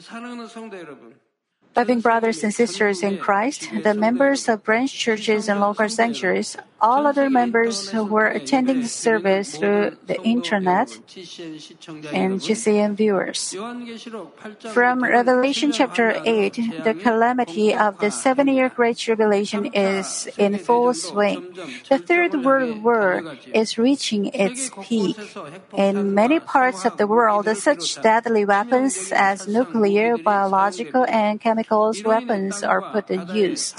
사랑하는 성도 여러분, Loving brothers and sisters in Christ, the members of branch churches and local sanctuaries, all other members who were attending the service through the internet, and GCN viewers. From Revelation chapter 8, the calamity of the seven year Great Tribulation is in full swing. The Third World War is reaching its peak. In many parts of the world, such deadly weapons as nuclear, biological, and chemical weapons are put to use.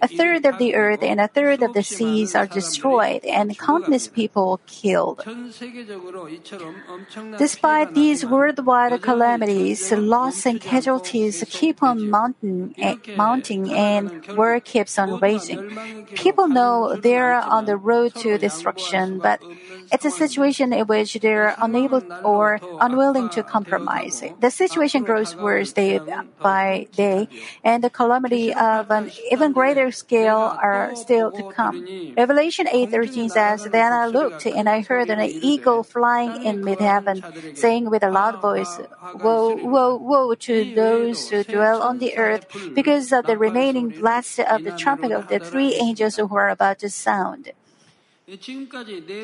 A third of the earth and a third of the seas are destroyed and countless people killed. Despite these worldwide calamities, loss and casualties keep on mounting, eh, mounting and war keeps on raging. People know they're on the road to destruction, but it's a situation in which they're unable or unwilling to compromise. The situation grows worse day by day, and the calamity of an even greater scale are still to come. Revelation 8:13 says, "Then I looked and I heard an eagle flying in mid-heaven, saying with a loud voice, Woe, woe, woe to those who dwell on the earth because of the remaining blast of the trumpet of the three angels who are about to sound."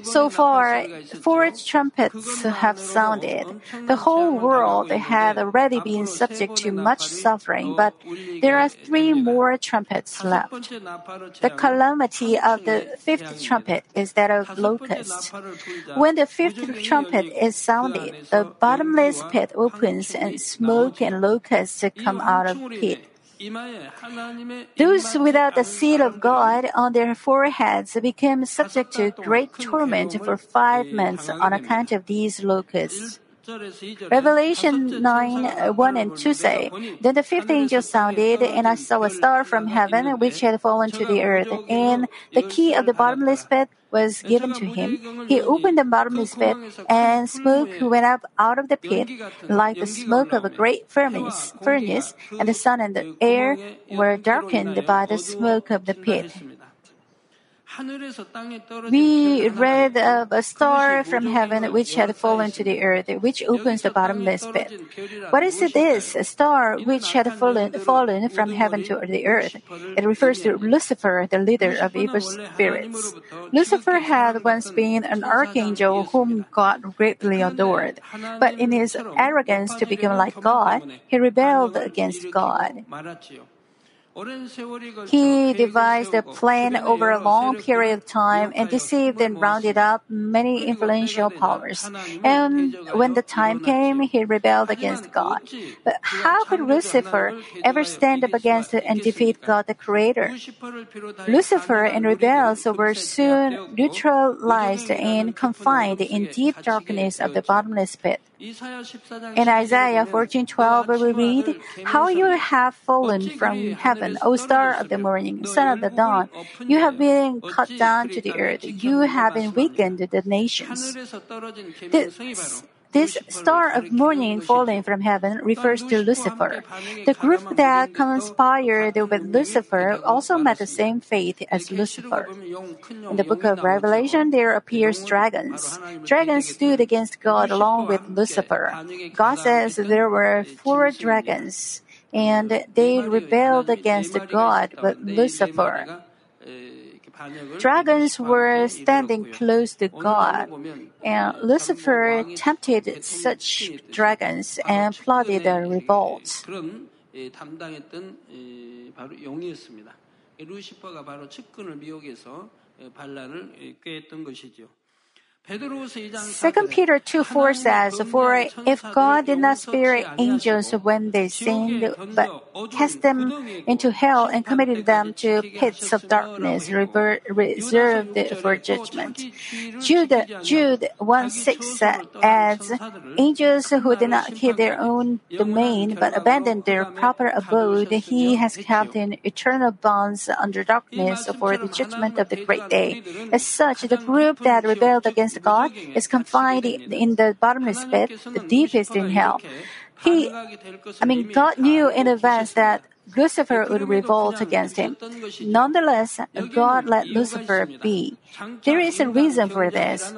So far, four trumpets have sounded. The whole world had already been subject to much suffering, but there are three more trumpets left. The calamity of the fifth trumpet is that of locusts. When the fifth trumpet is sounded, the bottomless pit opens and smoke and locusts come out of pit. Those without the seal of God on their foreheads became subject to great torment for five months on account of these locusts. Revelation 9 1 and 2 say, Then the fifth angel sounded, and I saw a star from heaven which had fallen to the earth, and the key of the bottomless pit was given to him. He opened the bottomless pit, and smoke went up out of the pit, like the smoke of a great furnace, furnace, and the sun and the air were darkened by the smoke of the pit. We read of a star from heaven which had fallen to the earth, which opens the bottomless pit. What is this? A star which had fallen, fallen from heaven to the earth. It refers to Lucifer, the leader of evil spirits. Lucifer had once been an archangel whom God greatly adored. But in his arrogance to become like God, he rebelled against God. He devised a plan over a long period of time and deceived and rounded up many influential powers. And when the time came, he rebelled against God. But how could Lucifer ever stand up against and defeat God the Creator? Lucifer and rebels were soon neutralized and confined in deep darkness of the bottomless pit. In Isaiah 14:12 we read, "How you have fallen from heaven, O star of the morning, son of the dawn! You have been cut down to the earth. You have been weakened the nations." This, this star of morning falling from heaven refers to Lucifer. The group that conspired with Lucifer also met the same fate as Lucifer. In the book of Revelation, there appears dragons. Dragons stood against God along with Lucifer. God says there were four dragons, and they rebelled against God with Lucifer. Dragons were standing close to God, and Lucifer tempted such dragons and plotted a revolt. Second Peter 2 4 says, For if God did not spare angels when they sinned, but cast them into hell and committed them to pits of darkness reserved for judgment. Jude, Jude 1 6 adds, Angels who did not keep their own domain but abandoned their proper abode, he has kept in eternal bonds under darkness for the judgment of the great day. As such, the group that rebelled against God is confined in the bottomless pit, the deepest in hell. He, I mean, God knew in advance that Lucifer would revolt against him. Nonetheless, God let Lucifer be. There is a reason for this.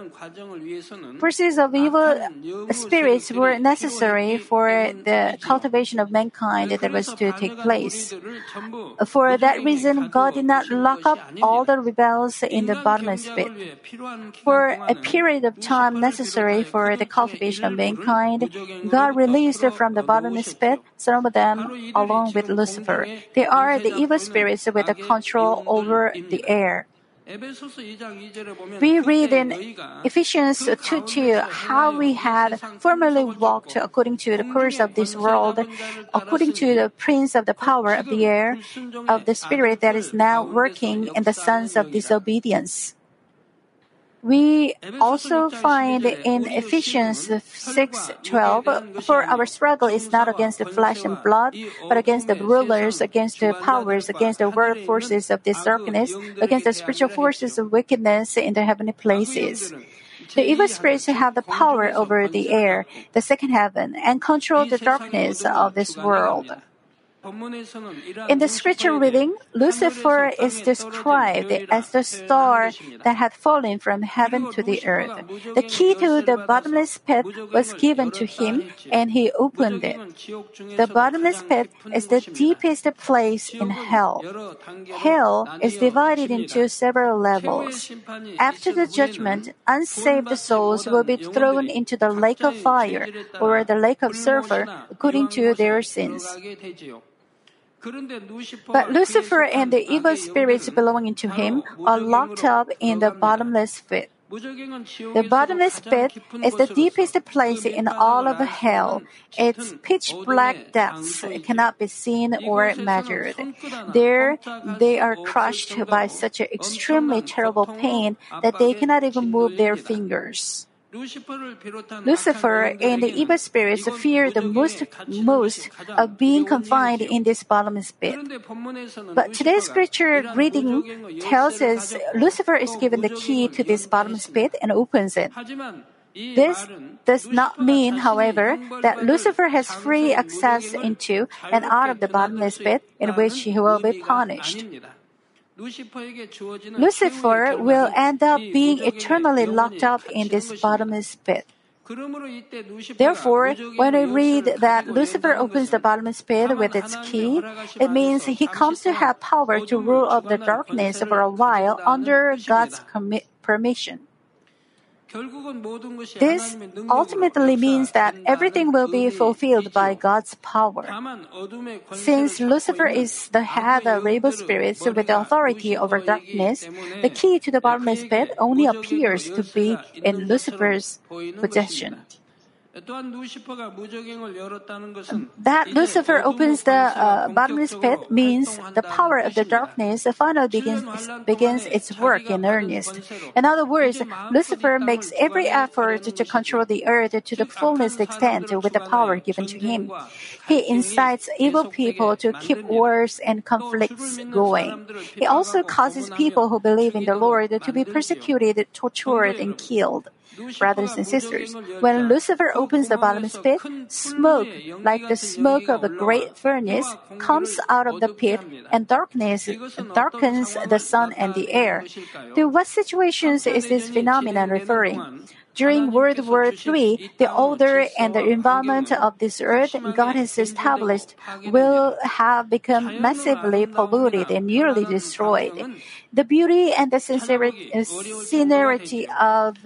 Forces of evil spirits were necessary for the cultivation of mankind that was to take place. For that reason, God did not lock up all the rebels in the bottomless pit. For a period of time necessary for the cultivation of mankind, God released from the bottomless pit some of them along with Lucifer. They are the evil spirits with the control over the air. We read in Ephesians 2 2 how we had formerly walked according to the course of this world, according to the prince of the power of the air, of the spirit that is now working in the sons of disobedience. We also find in Ephesians 6:12, "For our struggle is not against the flesh and blood, but against the rulers, against the powers, against the world forces of this darkness, against the spiritual forces of wickedness in the heavenly places." The evil spirits have the power over the air, the second heaven, and control the darkness of this world. In the scripture reading, Lucifer is described as the star that had fallen from heaven to the earth. The key to the bottomless pit was given to him, and he opened it. The bottomless pit is the deepest place in hell. Hell is divided into several levels. After the judgment, unsaved souls will be thrown into the lake of fire or the lake of sulfur according to their sins. But Lucifer and the evil spirits belonging to him are locked up in the bottomless pit. The bottomless pit is the deepest place in all of hell. Its pitch black depths cannot be seen or measured. There, they are crushed by such an extremely terrible pain that they cannot even move their fingers. Lucifer and the evil spirits fear the most, most of being confined in this bottomless pit. But today's scripture reading tells us Lucifer is given the key to this bottomless pit and opens it. This does not mean, however, that Lucifer has free access into and out of the bottomless pit in which he will be punished. Lucifer will end up being eternally locked up in this bottomless pit. Therefore, when we read that Lucifer opens the bottomless pit with its key, it means he comes to have power to rule over the darkness for a while under God's permission. This ultimately means that everything will be fulfilled by God's power. Since Lucifer is the head of evil spirits with authority over darkness, the key to the bottomless pit only appears to be in Lucifer's possession. That Lucifer opens the uh, bottomless pit means the power of the darkness finally begins, begins its work in earnest. In other words, Lucifer makes every effort to control the earth to the fullest extent with the power given to him. He incites evil people to keep wars and conflicts going. He also causes people who believe in the Lord to be persecuted, tortured, and killed. Brothers and sisters, when Lucifer opens the bottomless pit, smoke, like the smoke of a great furnace, comes out of the pit, and darkness darkens the sun and the air. To what situations is this phenomenon referring? During World War III, the order and the environment of this earth God has established will have become massively polluted and nearly destroyed. The beauty and the sincerity uh, of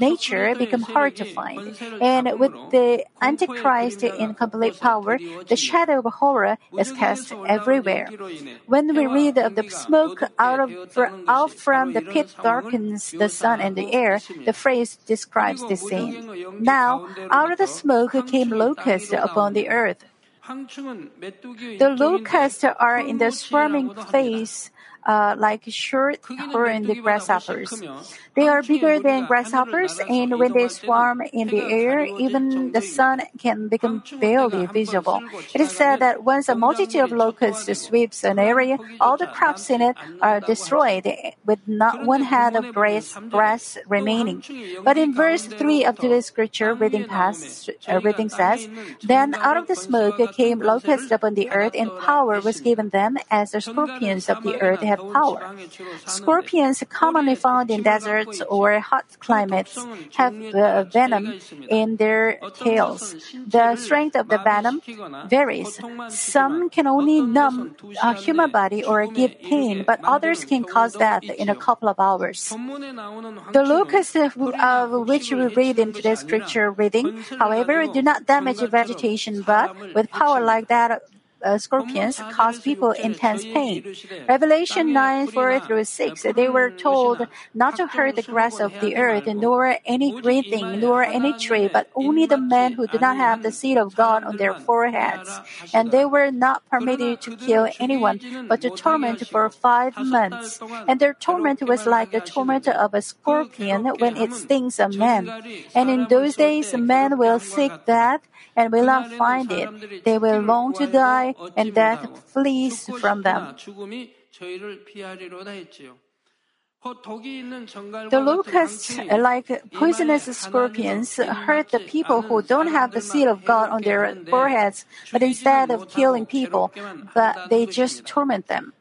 nature become hard to find. And with the Antichrist in complete power, the shadow of horror is cast everywhere. When we read of the smoke out, of, out from the pit darkens the sun and the air, the phrase describes the scene. Now, out of the smoke came locusts upon the earth. The locusts are in the swarming phase uh, like short-horned grasshoppers. They are bigger than grasshoppers, and when they swarm in the air, even the sun can become barely visible. It is said that once a multitude of locusts sweeps an area, all the crops in it are destroyed, with not one head of grass, grass remaining. But in verse 3 of today's scripture reading, past, uh, reading says, Then out of the smoke came locusts upon the earth, and power was given them as the scorpions of the earth had power. Scorpions commonly found in deserts or hot climates have uh, venom in their tails. The strength of the venom varies. Some can only numb a human body or give pain, but others can cause death in a couple of hours. The locusts of which we read in today's scripture reading, however, do not damage vegetation, but with power like that uh, scorpions cause people intense pain. Revelation 9 4 through 6, they were told not to hurt the grass of the earth, nor any green thing, nor any tree, but only the men who do not have the seed of God on their foreheads. And they were not permitted to kill anyone, but to torment for five months. And their torment was like the torment of a scorpion when it stings a man. And in those days, men will seek death and will not find it. They will long to die, and death flees from them. The locusts, uh, like poisonous scorpions, uh, hurt the people who don't have the seal of God on their foreheads, but instead of killing people, but they just torment them.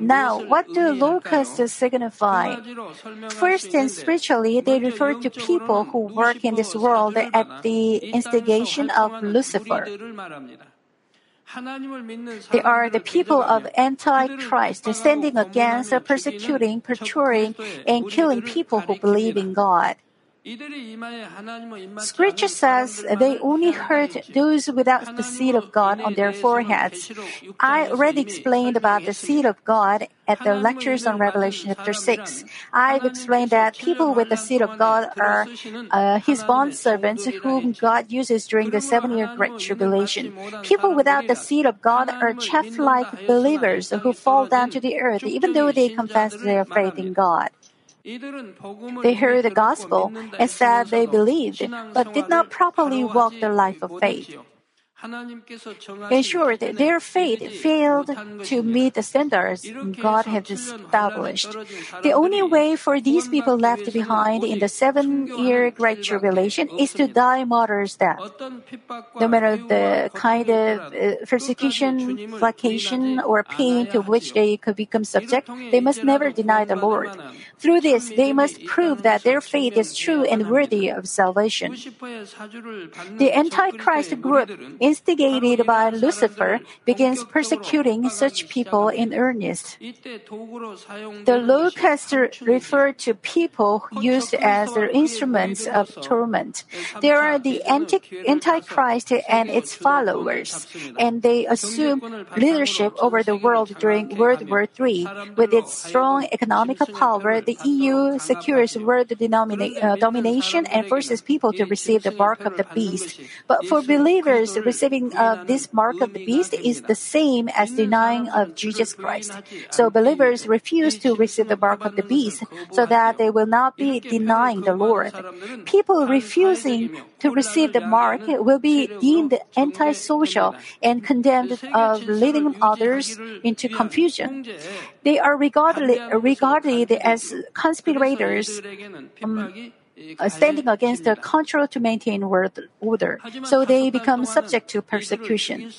Now, what do locusts signify? First and spiritually, they refer to people who work in this world at the instigation of Lucifer. They are the people of Antichrist standing against persecuting, torturing, and killing people who believe in God. Scripture says they only hurt those without the seed of God on their foreheads. I already explained about the seed of God at the lectures on Revelation chapter 6. I've explained that people with the seed of God are uh, his bond servants whom God uses during the seven year Great Tribulation. People without the seed of God are chaff like believers who fall down to the earth even though they confess their faith in God. They heard the gospel and said they believed, but did not properly walk the life of faith. In short, their faith failed to meet the standards God had established. The only way for these people left behind in the seven year Great Tribulation is to die martyr's death. No matter the kind of uh, persecution, flacation, or pain to which they could become subject, they must never deny the Lord. Through this, they must prove that their faith is true and worthy of salvation. The Antichrist group instigated by Lucifer, begins persecuting such people in earnest. The locusts refer to people used as their instruments of torment. They are the Antichrist and its followers, and they assume leadership over the world during World War III. With its strong economical power, the EU secures world denomina- uh, domination and forces people to receive the mark of the beast. But for believers, receiving of this mark of the beast is the same as denying of Jesus Christ. So believers refuse to receive the mark of the beast so that they will not be denying the Lord. People refusing to receive the mark will be deemed antisocial and condemned of leading others into confusion. They are regarded, regarded as conspirators. Um, Uh, standing against the control to maintain world order, so they become subject to persecution.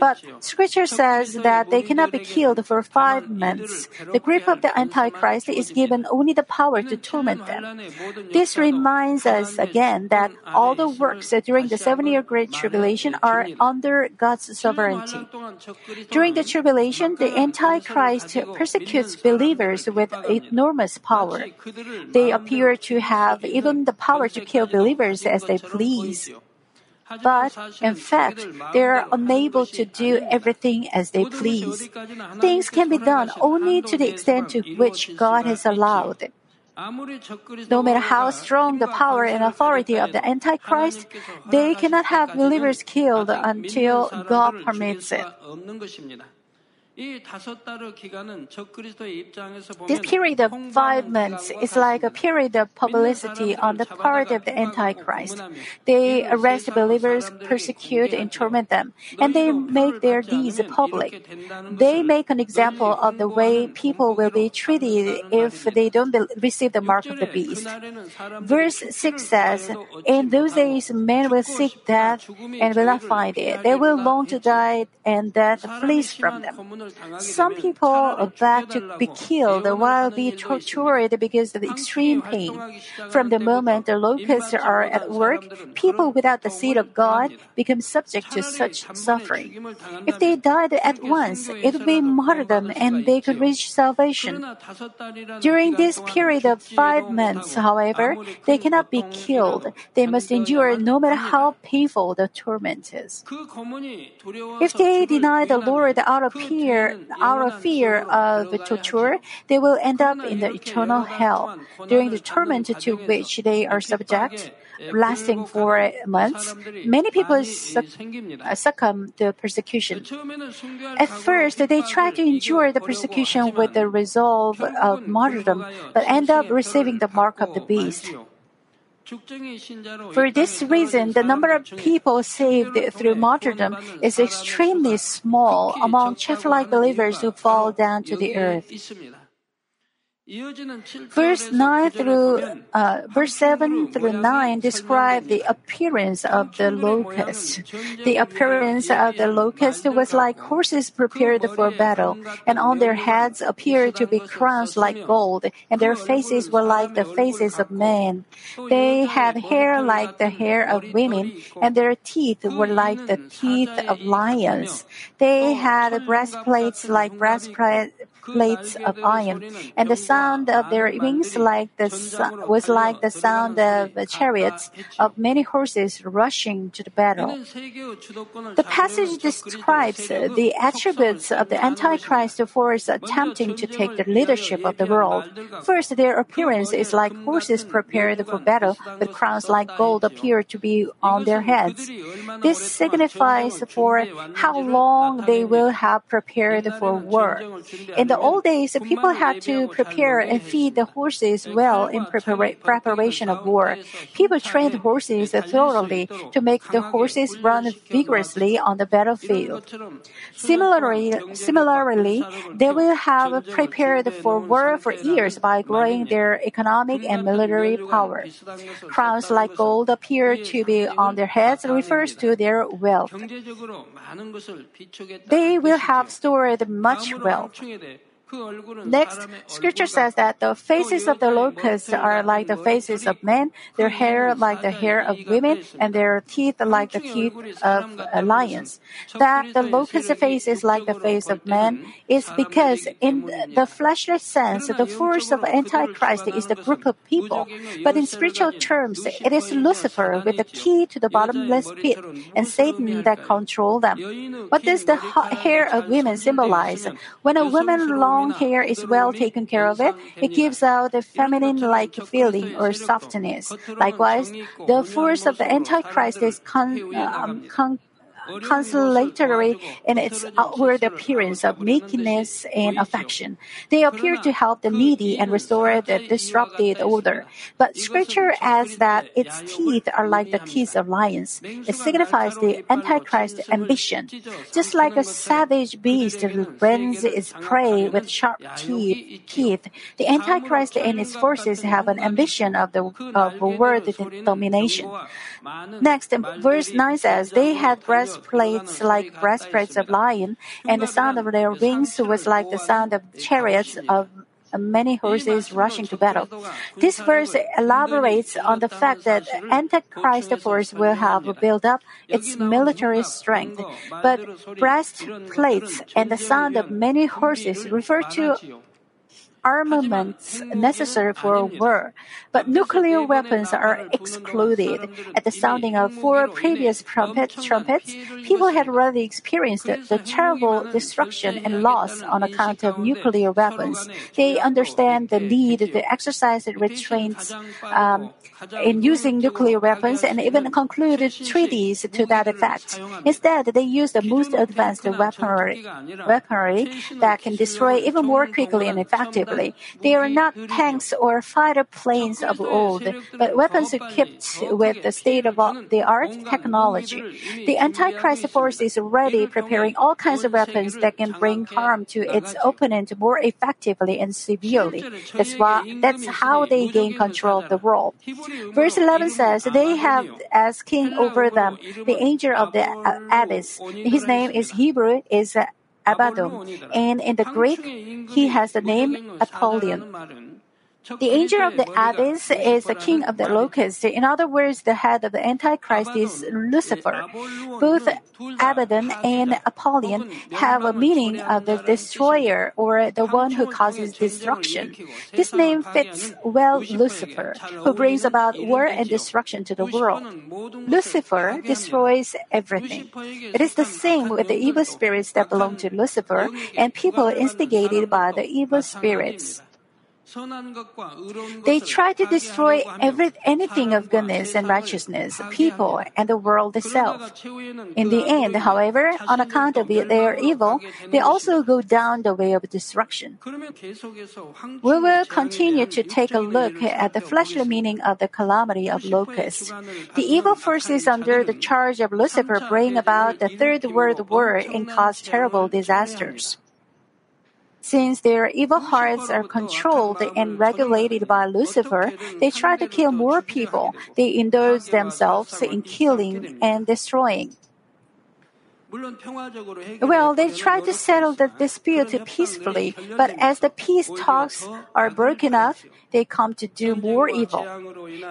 But Scripture says that they cannot be killed for five months. The grip of the Antichrist is given only the power to torment them. This reminds us again that all the works during the seven-year Great Tribulation are under God's sovereignty. During the tribulation, the Antichrist persecutes believers with enormous power. They appear to have even the power to kill believers as they please. But in fact, they are unable to do everything as they please. Things can be done only to the extent to which God has allowed. No matter how strong the power and authority of the Antichrist, they cannot have believers killed until God permits it. This period of five months is like a period of publicity on the part of the Antichrist. They arrest believers, persecute and torment them, and they make their deeds public. They make an example of the way people will be treated if they don't receive the mark of the beast. Verse 6 says, In those days men will seek death and will not find it. They will long to die and death flees from them. Some people are beg to be killed while being tortured because of extreme pain. From the moment the locusts are at work, people without the seed of God become subject to such suffering. If they died at once, it would be martyrdom and they could reach salvation. During this period of five months, however, they cannot be killed. They must endure no matter how painful the torment is. If they deny the Lord out of fear, out of fear of torture, they will end up in the eternal hell. During the torment to which they are subject, lasting for months, many people uh, succumb to persecution. At first, they try to endure the persecution with the resolve of martyrdom, but end up receiving the mark of the beast. For this reason, the number of people saved through martyrdom is extremely small among childlike believers who fall down to the earth. Verse 9 through uh, verse 7 through 9 describe the appearance of the locust. The appearance of the locust was like horses prepared for battle, and on their heads appeared to be crowns like gold, and their faces were like the faces of men. They had hair like the hair of women, and their teeth were like the teeth of lions. They had breastplates like breastplates plates of iron, and the sound of their wings like the was like the sound of chariots of many horses rushing to the battle. The passage describes the attributes of the Antichrist force attempting to take the leadership of the world. First, their appearance is like horses prepared for battle, with crowns like gold appear to be on their heads. This signifies for how long they will have prepared for war. In the old days, the people had to prepare and feed the horses well in prepara- preparation of war. People trained horses thoroughly to make the horses run vigorously on the battlefield. Similarly, similarly, they will have prepared for war for years by growing their economic and military power. Crowns like gold appear to be on their heads refers to their wealth. They will have stored much wealth. Next, scripture says that the faces of the locusts are like the faces of men, their hair like the hair of women, and their teeth like the teeth of lions. That the locust face is like the face of man is because in the fleshly sense, the force of Antichrist is the group of people. But in spiritual terms, it is Lucifer with the key to the bottomless pit and Satan that control them. What does the hair of women symbolize? When a woman longs long hair is well taken care of it, it gives out a feminine-like feeling or softness. Likewise, the force of the Antichrist is con- um, con- consolatory in its outward appearance of meekness and affection. They appear to help the needy and restore the disrupted order. But scripture adds that its teeth are like the teeth of lions. It signifies the Antichrist ambition. Just like a savage beast rends its prey with sharp teeth, the Antichrist and its forces have an ambition of the of world domination. Next, verse 9 says, They had breastplates like breastplates of lion, and the sound of their wings was like the sound of chariots of many horses rushing to battle. This verse elaborates on the fact that Antichrist force will have built up its military strength, but breastplates and the sound of many horses refer to armaments necessary for war. But nuclear weapons are excluded. At the sounding of four previous trumpet, trumpets, people had already experienced the, terrible destruction and loss on account of nuclear weapons. They understand the need to exercise restraints um, in using nuclear weapons and even concluded treaties to that effect. Instead, they use the most advanced weaponry, weaponry that can destroy even more quickly and effectively. They are not tanks or fighter planes of old, but weapons equipped with the state of the art technology. The Antichrist force is already preparing all kinds of weapons that can bring harm to its opponent more effectively and severely. That's why that's how they gain control of the world. Verse 11 says, They have as king over them. The angel of the abyss. His name is Hebrew is Abaddon, and in the Greek, he has the name Apollyon. The angel of the abyss is the king of the locusts. In other words, the head of the Antichrist is Lucifer. Both Abaddon and Apollyon have a meaning of the destroyer or the one who causes destruction. This name fits well Lucifer, who brings about war and destruction to the world. Lucifer destroys everything. It is the same with the evil spirits that belong to Lucifer and people instigated by the evil spirits. They try to destroy every, anything of goodness and righteousness, people, and the world itself. In the end, however, on account of their evil, they also go down the way of destruction. We will continue to take a look at the fleshly meaning of the calamity of locusts. The evil forces under the charge of Lucifer bring about the Third World War and cause terrible disasters. Since their evil hearts are controlled and regulated by Lucifer, they try to kill more people. They indulge themselves in killing and destroying. Well, they try to settle the dispute peacefully, but as the peace talks are broken up, they come to do more evil.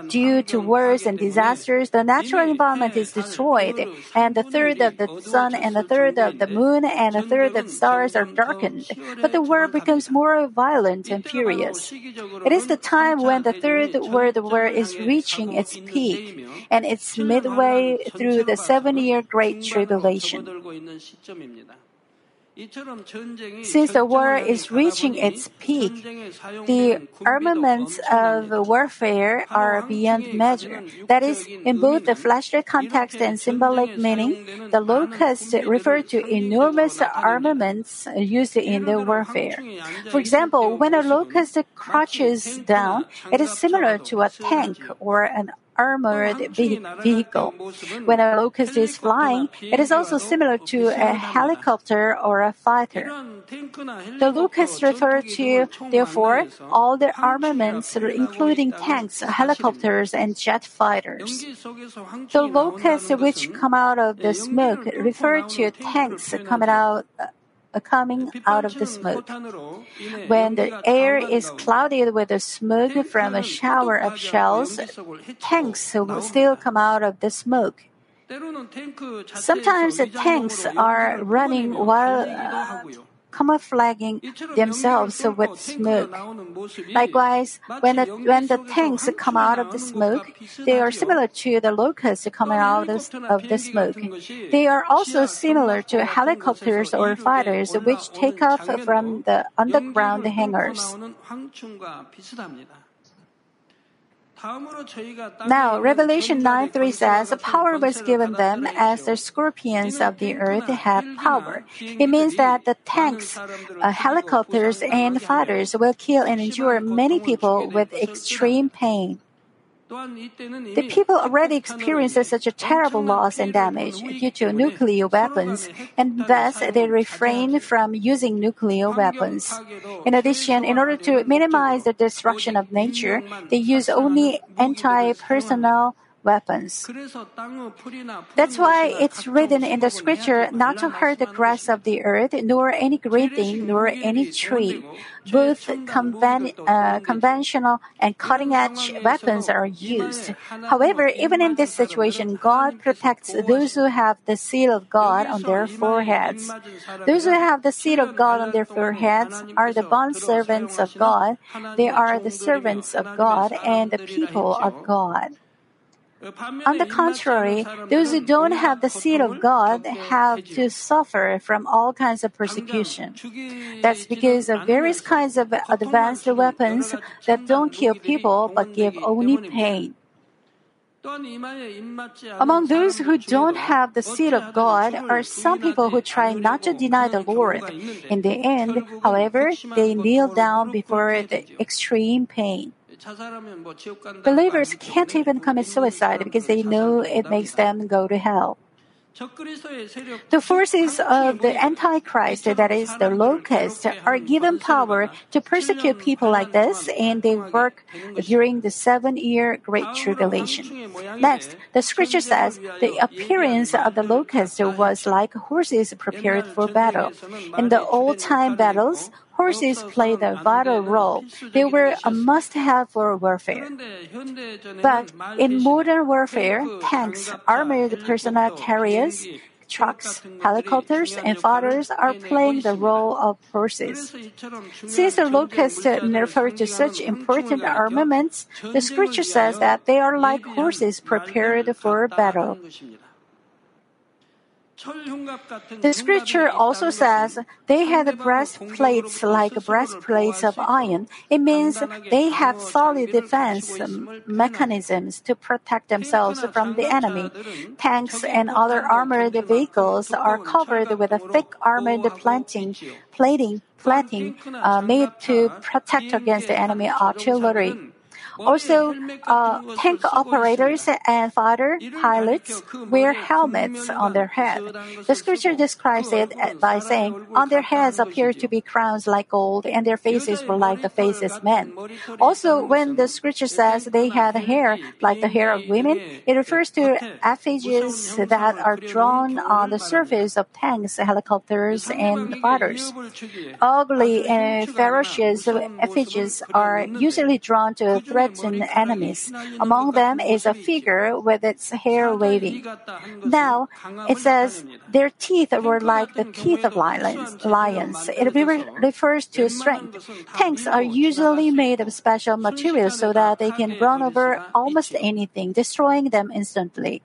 Due to wars and disasters, the natural environment is destroyed, and the third of the sun and the third of the moon and the third of the stars are darkened. But the world becomes more violent and furious. It is the time when the third world war is reaching its peak, and it's midway through the seven-year Great Tribulation. Since the war is reaching its peak, the armaments of warfare are beyond measure. That is, in both the fleshly context and symbolic meaning, the locusts refer to enormous armaments used in the warfare. For example, when a locust crouches down, it is similar to a tank or an armored vehicle. When a locust is flying, it is also similar to a helicopter or a fighter. The locusts refer to, therefore, all the armaments, including tanks, helicopters, and jet fighters. The locusts which come out of the smoke refer to tanks coming out uh, coming out of the smoke. When the air is clouded with the smoke from a shower of shells, tanks will still come out of the smoke. Sometimes the tanks are running while uh, camouflaging themselves with smoke. Likewise, when the, when the tanks come out of the smoke, they are similar to the locusts coming out of, of the smoke. They are also similar to helicopters or fighters which take off from the underground hangars. Now, Revelation 9 3 says, Power was given them as the scorpions of the earth have power. It means that the tanks, uh, helicopters, and fighters will kill and injure many people with extreme pain. The people already experienced such a terrible loss and damage due to nuclear weapons, and thus they refrain from using nuclear weapons. In addition, in order to minimize the destruction of nature, they use only anti-personnel weapons. That's why it's written in the scripture not to hurt the grass of the earth, nor any green thing, nor any tree. Both conven- uh, conventional and cutting edge weapons are used. However, even in this situation, God protects those who have the seal of God on their foreheads. Those who have the seal of God on their foreheads are the bond servants of God. They are the servants of God and the people of God. On the contrary, those who don't have the seed of God have to suffer from all kinds of persecution. That's because of various kinds of advanced weapons that don't kill people but give only pain. Among those who don't have the seed of God are some people who try not to deny the Lord. In the end, however, they kneel down before the extreme pain. Believers can't even commit suicide because they know it makes them go to hell. The forces of the Antichrist, that is, the locust, are given power to persecute people like this, and they work during the seven year Great Tribulation. Next, the scripture says the appearance of the locust was like horses prepared for battle. In the old time battles, horses played a vital role. They were a must have for warfare. But in modern warfare, tanks, armored personnel carriers, trucks, helicopters, and fighters are playing the role of horses. Since the locusts refer to such important armaments, the scripture says that they are like horses prepared for battle. The scripture also says they had breastplates like breastplates of iron. It means they have solid defense mechanisms to protect themselves from the enemy. Tanks and other armored vehicles are covered with a thick armored planting, plating, plating uh, made to protect against the enemy artillery. Also, uh, tank operators and fighter pilots wear helmets on their head. The scripture describes it by saying, On their heads appear to be crowns like gold, and their faces were like the faces of men. Also, when the scripture says they had hair like the hair of women, it refers to effigies that are drawn on the surface of tanks, helicopters, and fighters. Ugly and ferocious effigies are usually drawn to threaten enemies. Among them is a figure with its hair waving. Now, it says their teeth were like the teeth of lions. lions. It refers to strength. Tanks are usually made of special materials so that they can run over almost anything, destroying them instantly.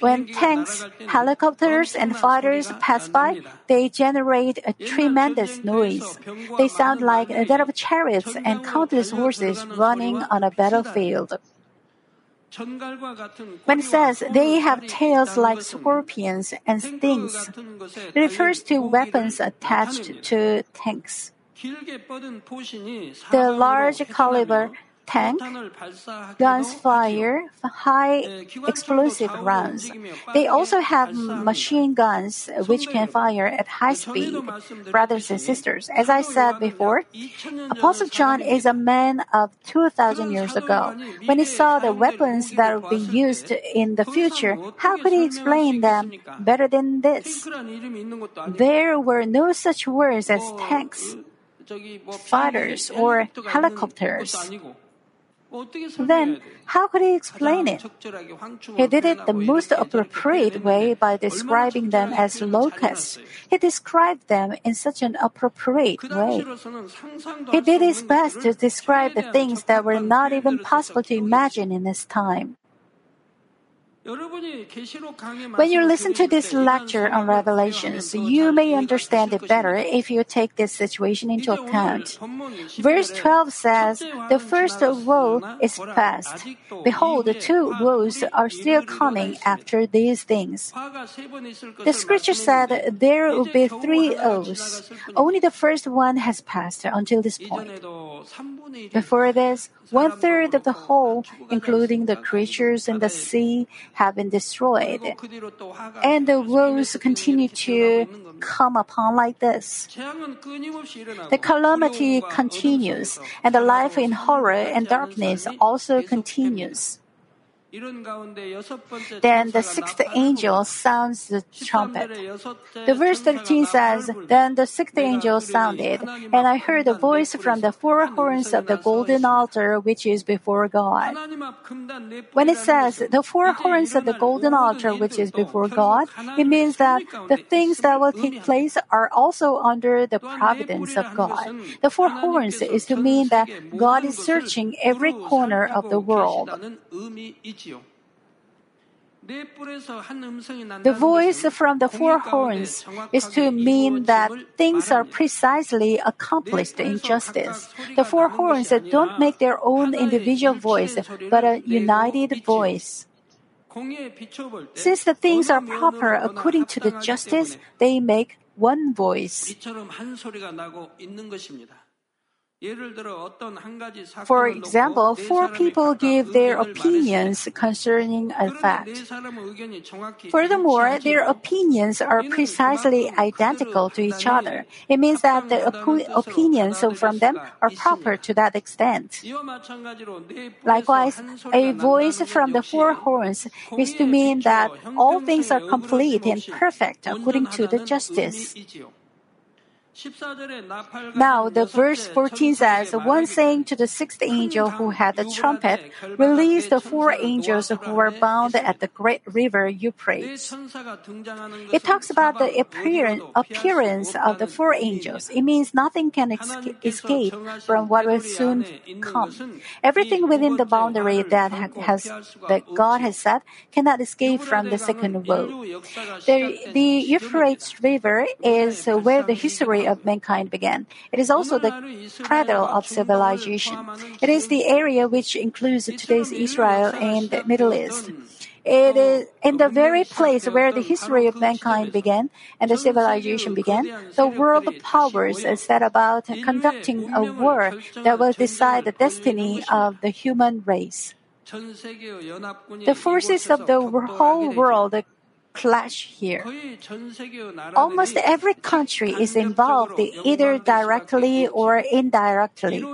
When tanks, helicopters, and fighters pass by, they generate a tremendous noise. They sound like that of chariots and countless horses running on a battlefield. When it says they have tails like scorpions and stings, it refers to weapons attached to tanks. The large caliber tank, guns fire high explosive rounds. They also have machine guns which can fire at high speed. Brothers and sisters, as I said before, Apostle John is a man of 2,000 years ago. When he saw the weapons that will be used in the future, how could he explain them better than this? There were no such words as tanks, fighters, or helicopters. Then, how could he explain it? He did it the most appropriate way by describing them as locusts. He described them in such an appropriate way. He did his best to describe the things that were not even possible to imagine in his time. When you listen to this lecture on Revelations, you may understand it better if you take this situation into account. Verse 12 says, The first woe is past. Behold, the two woes are still coming after these things. The scripture said there will be three woes. Only the first one has passed until this point. Before this, one third of the whole, including the creatures in the sea, have been destroyed. And the woes continue to come upon like this. The calamity continues, and the life in horror and darkness also continues. Then the sixth angel sounds the trumpet. The verse 13 says, Then the sixth angel sounded, and I heard a voice from the four horns of the golden altar which is before God. When it says the four horns of the golden altar which is before God, it means that the things that will take place are also under the providence of God. The four horns is to mean that God is searching every corner of the world. The voice from the four horns is to mean that things are precisely accomplished in justice. The four horns don't make their own individual voice, but a united voice. Since the things are proper according to the justice, they make one voice. For example, four people give their opinions concerning a fact. Furthermore, their opinions are precisely identical to each other. It means that the op- opinions from them are proper to that extent. Likewise, a voice from the four horns is to mean that all things are complete and perfect according to the justice. Now, the verse 14 says, One saying to the sixth angel who had the trumpet, Release the four angels who were bound at the great river Euphrates. It talks about the appearance of the four angels. It means nothing can escape from what will soon come. Everything within the boundary that has that God has set cannot escape from the second woe. The, the Euphrates River is where the history of mankind began. It is also the cradle of civilization. It is the area which includes today's Israel and the Middle East. It is in the very place where the history of mankind began and the civilization began. The world powers set about conducting a war that will decide the destiny of the human race. The forces of the whole world clash here. Almost every country is involved either directly or indirectly,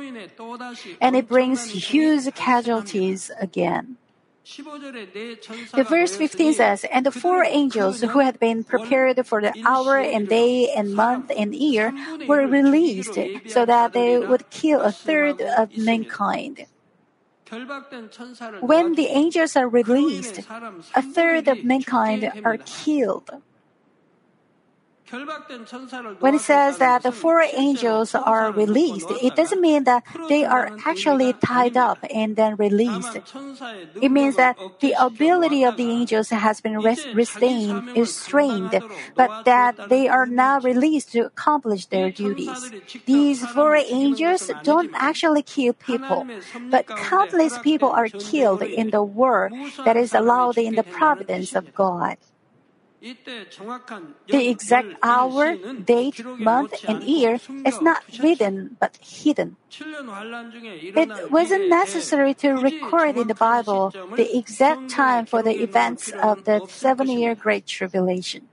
and it brings huge casualties again. The verse 15 says, And the four angels who had been prepared for the hour and day and month and year were released so that they would kill a third of mankind. When the angels are released, a third of mankind are killed. When it says that the four angels are released, it doesn't mean that they are actually tied up and then released. It means that the ability of the angels has been restrained, restrained, but that they are now released to accomplish their duties. These four angels don't actually kill people, but countless people are killed in the war that is allowed in the providence of God. The exact hour, date, month, and year is not written but hidden. It wasn't necessary to record in the Bible the exact time for the events of the seven year Great Tribulation.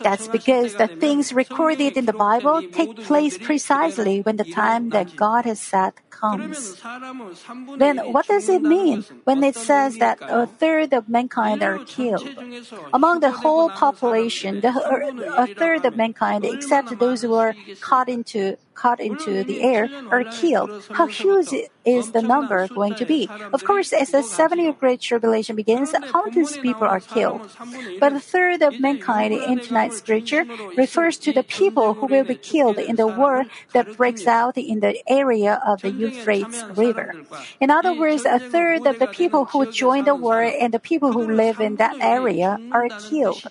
That's because the things recorded in the Bible take place precisely when the time that God has set comes. Then what does it mean when it says that a third of mankind are killed? Among the whole population, the, a third of mankind, except those who are caught into caught into the air are killed. How huge is the number going to be? Of course, as the seven year Great Tribulation begins, countless people are killed. But a third of mankind in tonight's scripture refers to the people who will be killed in the war that breaks out in the area of the Euphrates River. In other words, a third of the people who join the war and the people who live in that area are killed.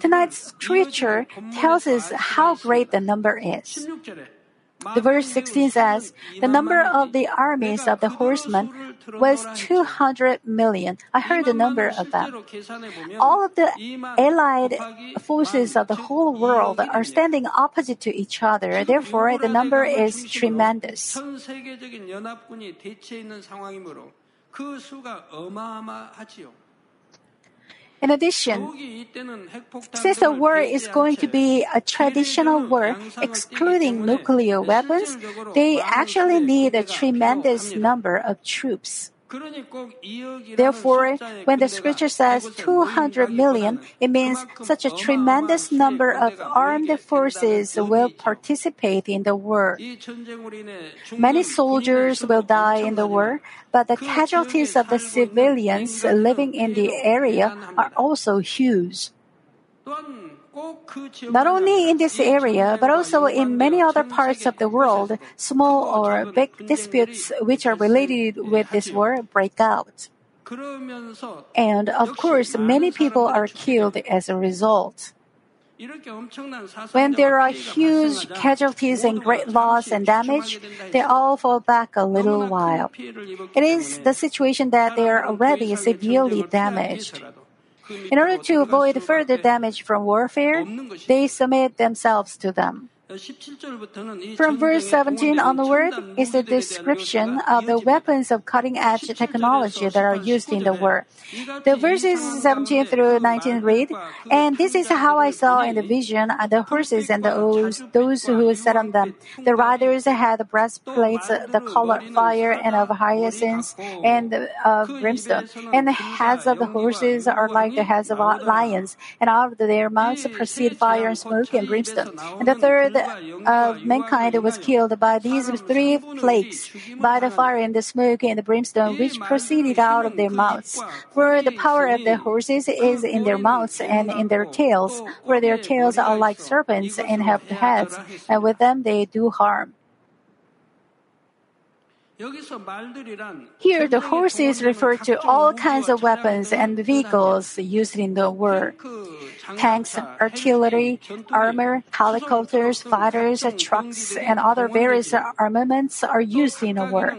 Tonight's scripture tells us how great the number is. The verse 16 says, The number of the armies of the horsemen was 200 million. I heard the number of them. All of the allied forces of the whole world are standing opposite to each other. Therefore, the number is tremendous. 전 세계적인 연합군이 대치해 있는 상황이므로 그 수가 어마어마하지요. In addition, since the war is going to be a traditional war, excluding nuclear weapons, they actually need a tremendous number of troops. Therefore, when the scripture says 200 million, it means such a tremendous number of armed forces will participate in the war. Many soldiers will die in the war, but the casualties of the civilians living in the area are also huge. Not only in this area, but also in many other parts of the world, small or big disputes which are related with this war break out. And of course, many people are killed as a result. When there are huge casualties and great loss and damage, they all fall back a little while. It is the situation that they are already severely damaged. In order to avoid further damage from warfare, they submit themselves to them. From verse 17 onward is a description of the weapons of cutting edge technology that are used in the war. The verses 17 through 19 read, And this is how I saw in the vision the horses and the those who sat on them. The riders had breastplates the color of fire and of hyacinth and of brimstone. And the heads of the horses are like the heads of lions, and out of their mouths proceed fire and smoke and brimstone. And the third of uh, mankind was killed by these three plagues, by the fire and the smoke and the brimstone which proceeded out of their mouths. For the power of the horses is in their mouths and in their tails, for their tails are like serpents and have heads, and with them they do harm. Here, the horses refer to all kinds of weapons and vehicles used in the war tanks, artillery, armor, helicopters, fighters, trucks, and other various armaments are used in a war.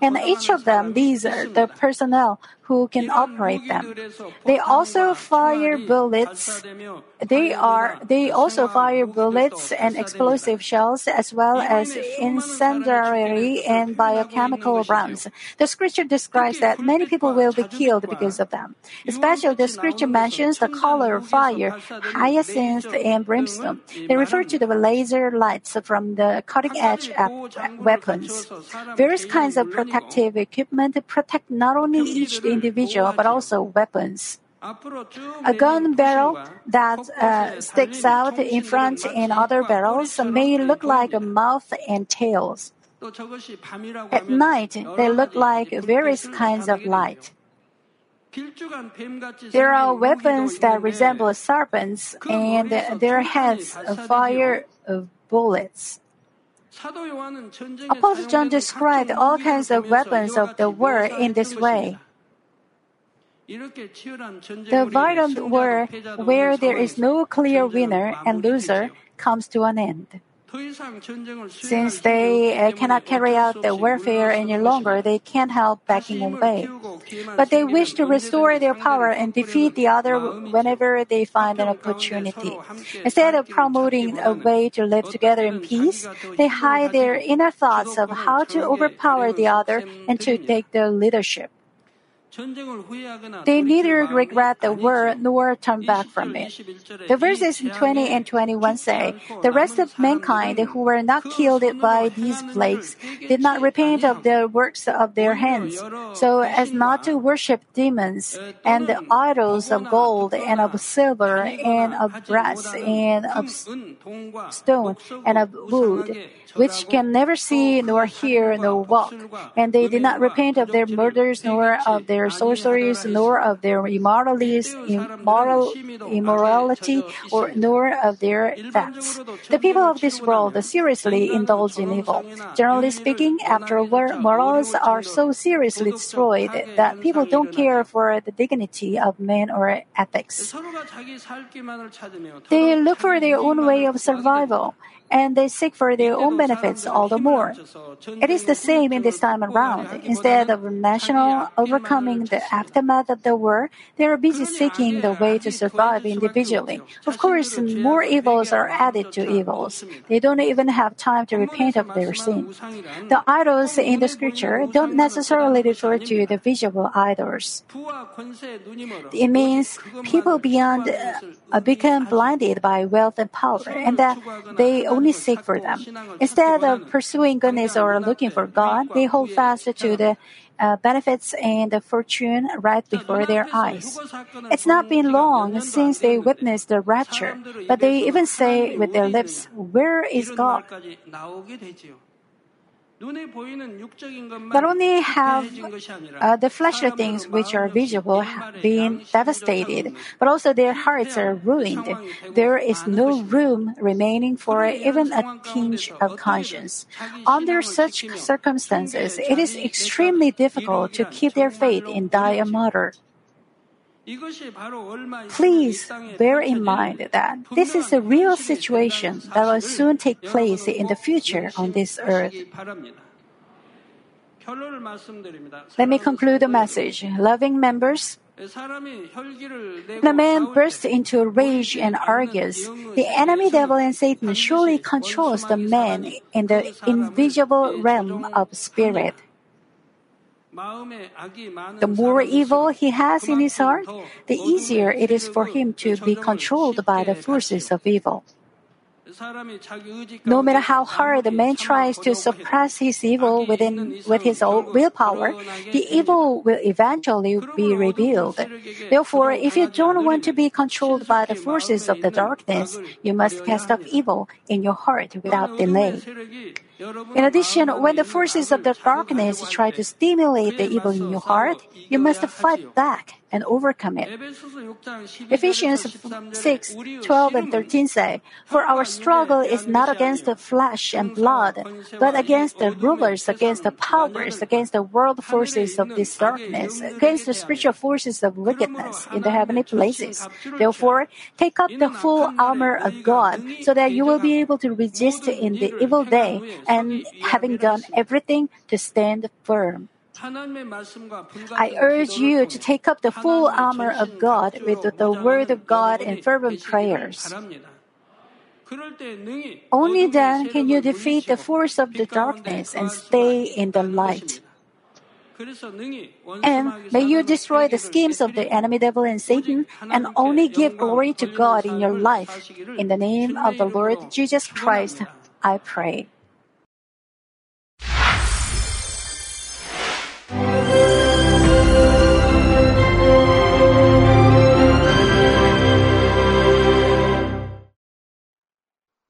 And each of them, these are the personnel who can operate them. They also fire bullets. They are they also fire bullets and explosive shells as well as incendiary and biochemical rounds. The scripture describes that many people will be killed because of them. Especially the scripture mentions the color of fire, hyacinth, and brimstone. They refer to the laser lights from the cutting edge weapons. Various kinds of protective equipment protect not only each individual but also weapons. A gun barrel that uh, sticks out in front in other barrels may look like a mouth and tails. At night, they look like various kinds of light. There are weapons that resemble serpents, and their heads fire bullets. Apostle John described all kinds of weapons of the war in this way. The violent war, where there is no clear winner and loser, comes to an end. Since they uh, cannot carry out the warfare any longer, they can't help backing away. But they wish to restore their power and defeat the other whenever they find an opportunity. Instead of promoting a way to live together in peace, they hide their inner thoughts of how to overpower the other and to take the leadership. They neither regret the war nor turn back from it. The verses 20 and 21 say, The rest of mankind who were not killed by these plagues did not repent of the works of their hands, so as not to worship demons and the idols of gold and of silver and of brass and of stone and of wood, which can never see nor hear nor walk. And they did not repent of their murders, nor of their sorceries, nor of their immoralities, immoral, immorality, or nor of their thefts. The people of this world seriously indulge in evil. Generally speaking, after war, morals are so seriously destroyed that people don't care for the dignity of men or ethics. They look for their own way of survival and they seek for their own benefits all the more. It is the same in this time around. Instead of national overcoming the aftermath of the war, they are busy seeking the way to survive individually. Of course, more evils are added to evils. They don't even have time to repent of their sin. The idols in the scripture don't necessarily refer to the visual idols. It means people beyond uh, become blinded by wealth and power, and that they only seek for them. Instead of pursuing goodness or looking for God, they hold fast to the uh, benefits and the fortune right before their eyes. It's not been long since they witnessed the rapture, but they even say with their lips, Where is God? Not only have uh, the fleshly things which are visible been devastated, but also their hearts are ruined. There is no room remaining for even a tinge of conscience. Under such circumstances, it is extremely difficult to keep their faith in die a martyr. Please bear in mind that this is a real situation that will soon take place in the future on this earth. Let me conclude the message. Loving members, a man bursts into rage and argues. The enemy devil and Satan surely controls the man in the invisible realm of spirit. The more evil he has in his heart, the easier it is for him to be controlled by the forces of evil. No matter how hard the man tries to suppress his evil within with his own willpower, the evil will eventually be revealed. Therefore, if you don't want to be controlled by the forces of the darkness, you must cast off evil in your heart without delay. In addition, when the forces of the darkness try to stimulate the evil in your heart, you must fight back and overcome it. Ephesians 6, 12 and 13 say, For our struggle is not against the flesh and blood, but against the rulers, against the powers, against the world forces of this darkness, against the spiritual forces of wickedness in the heavenly places. Therefore, take up the full armor of God, so that you will be able to resist in the evil day, and having done everything, to stand firm. I urge you to take up the full armor of God with the word of God and fervent prayers. Only then can you defeat the force of the darkness and stay in the light. And may you destroy the schemes of the enemy devil and Satan and only give glory to God in your life. In the name of the Lord Jesus Christ, I pray.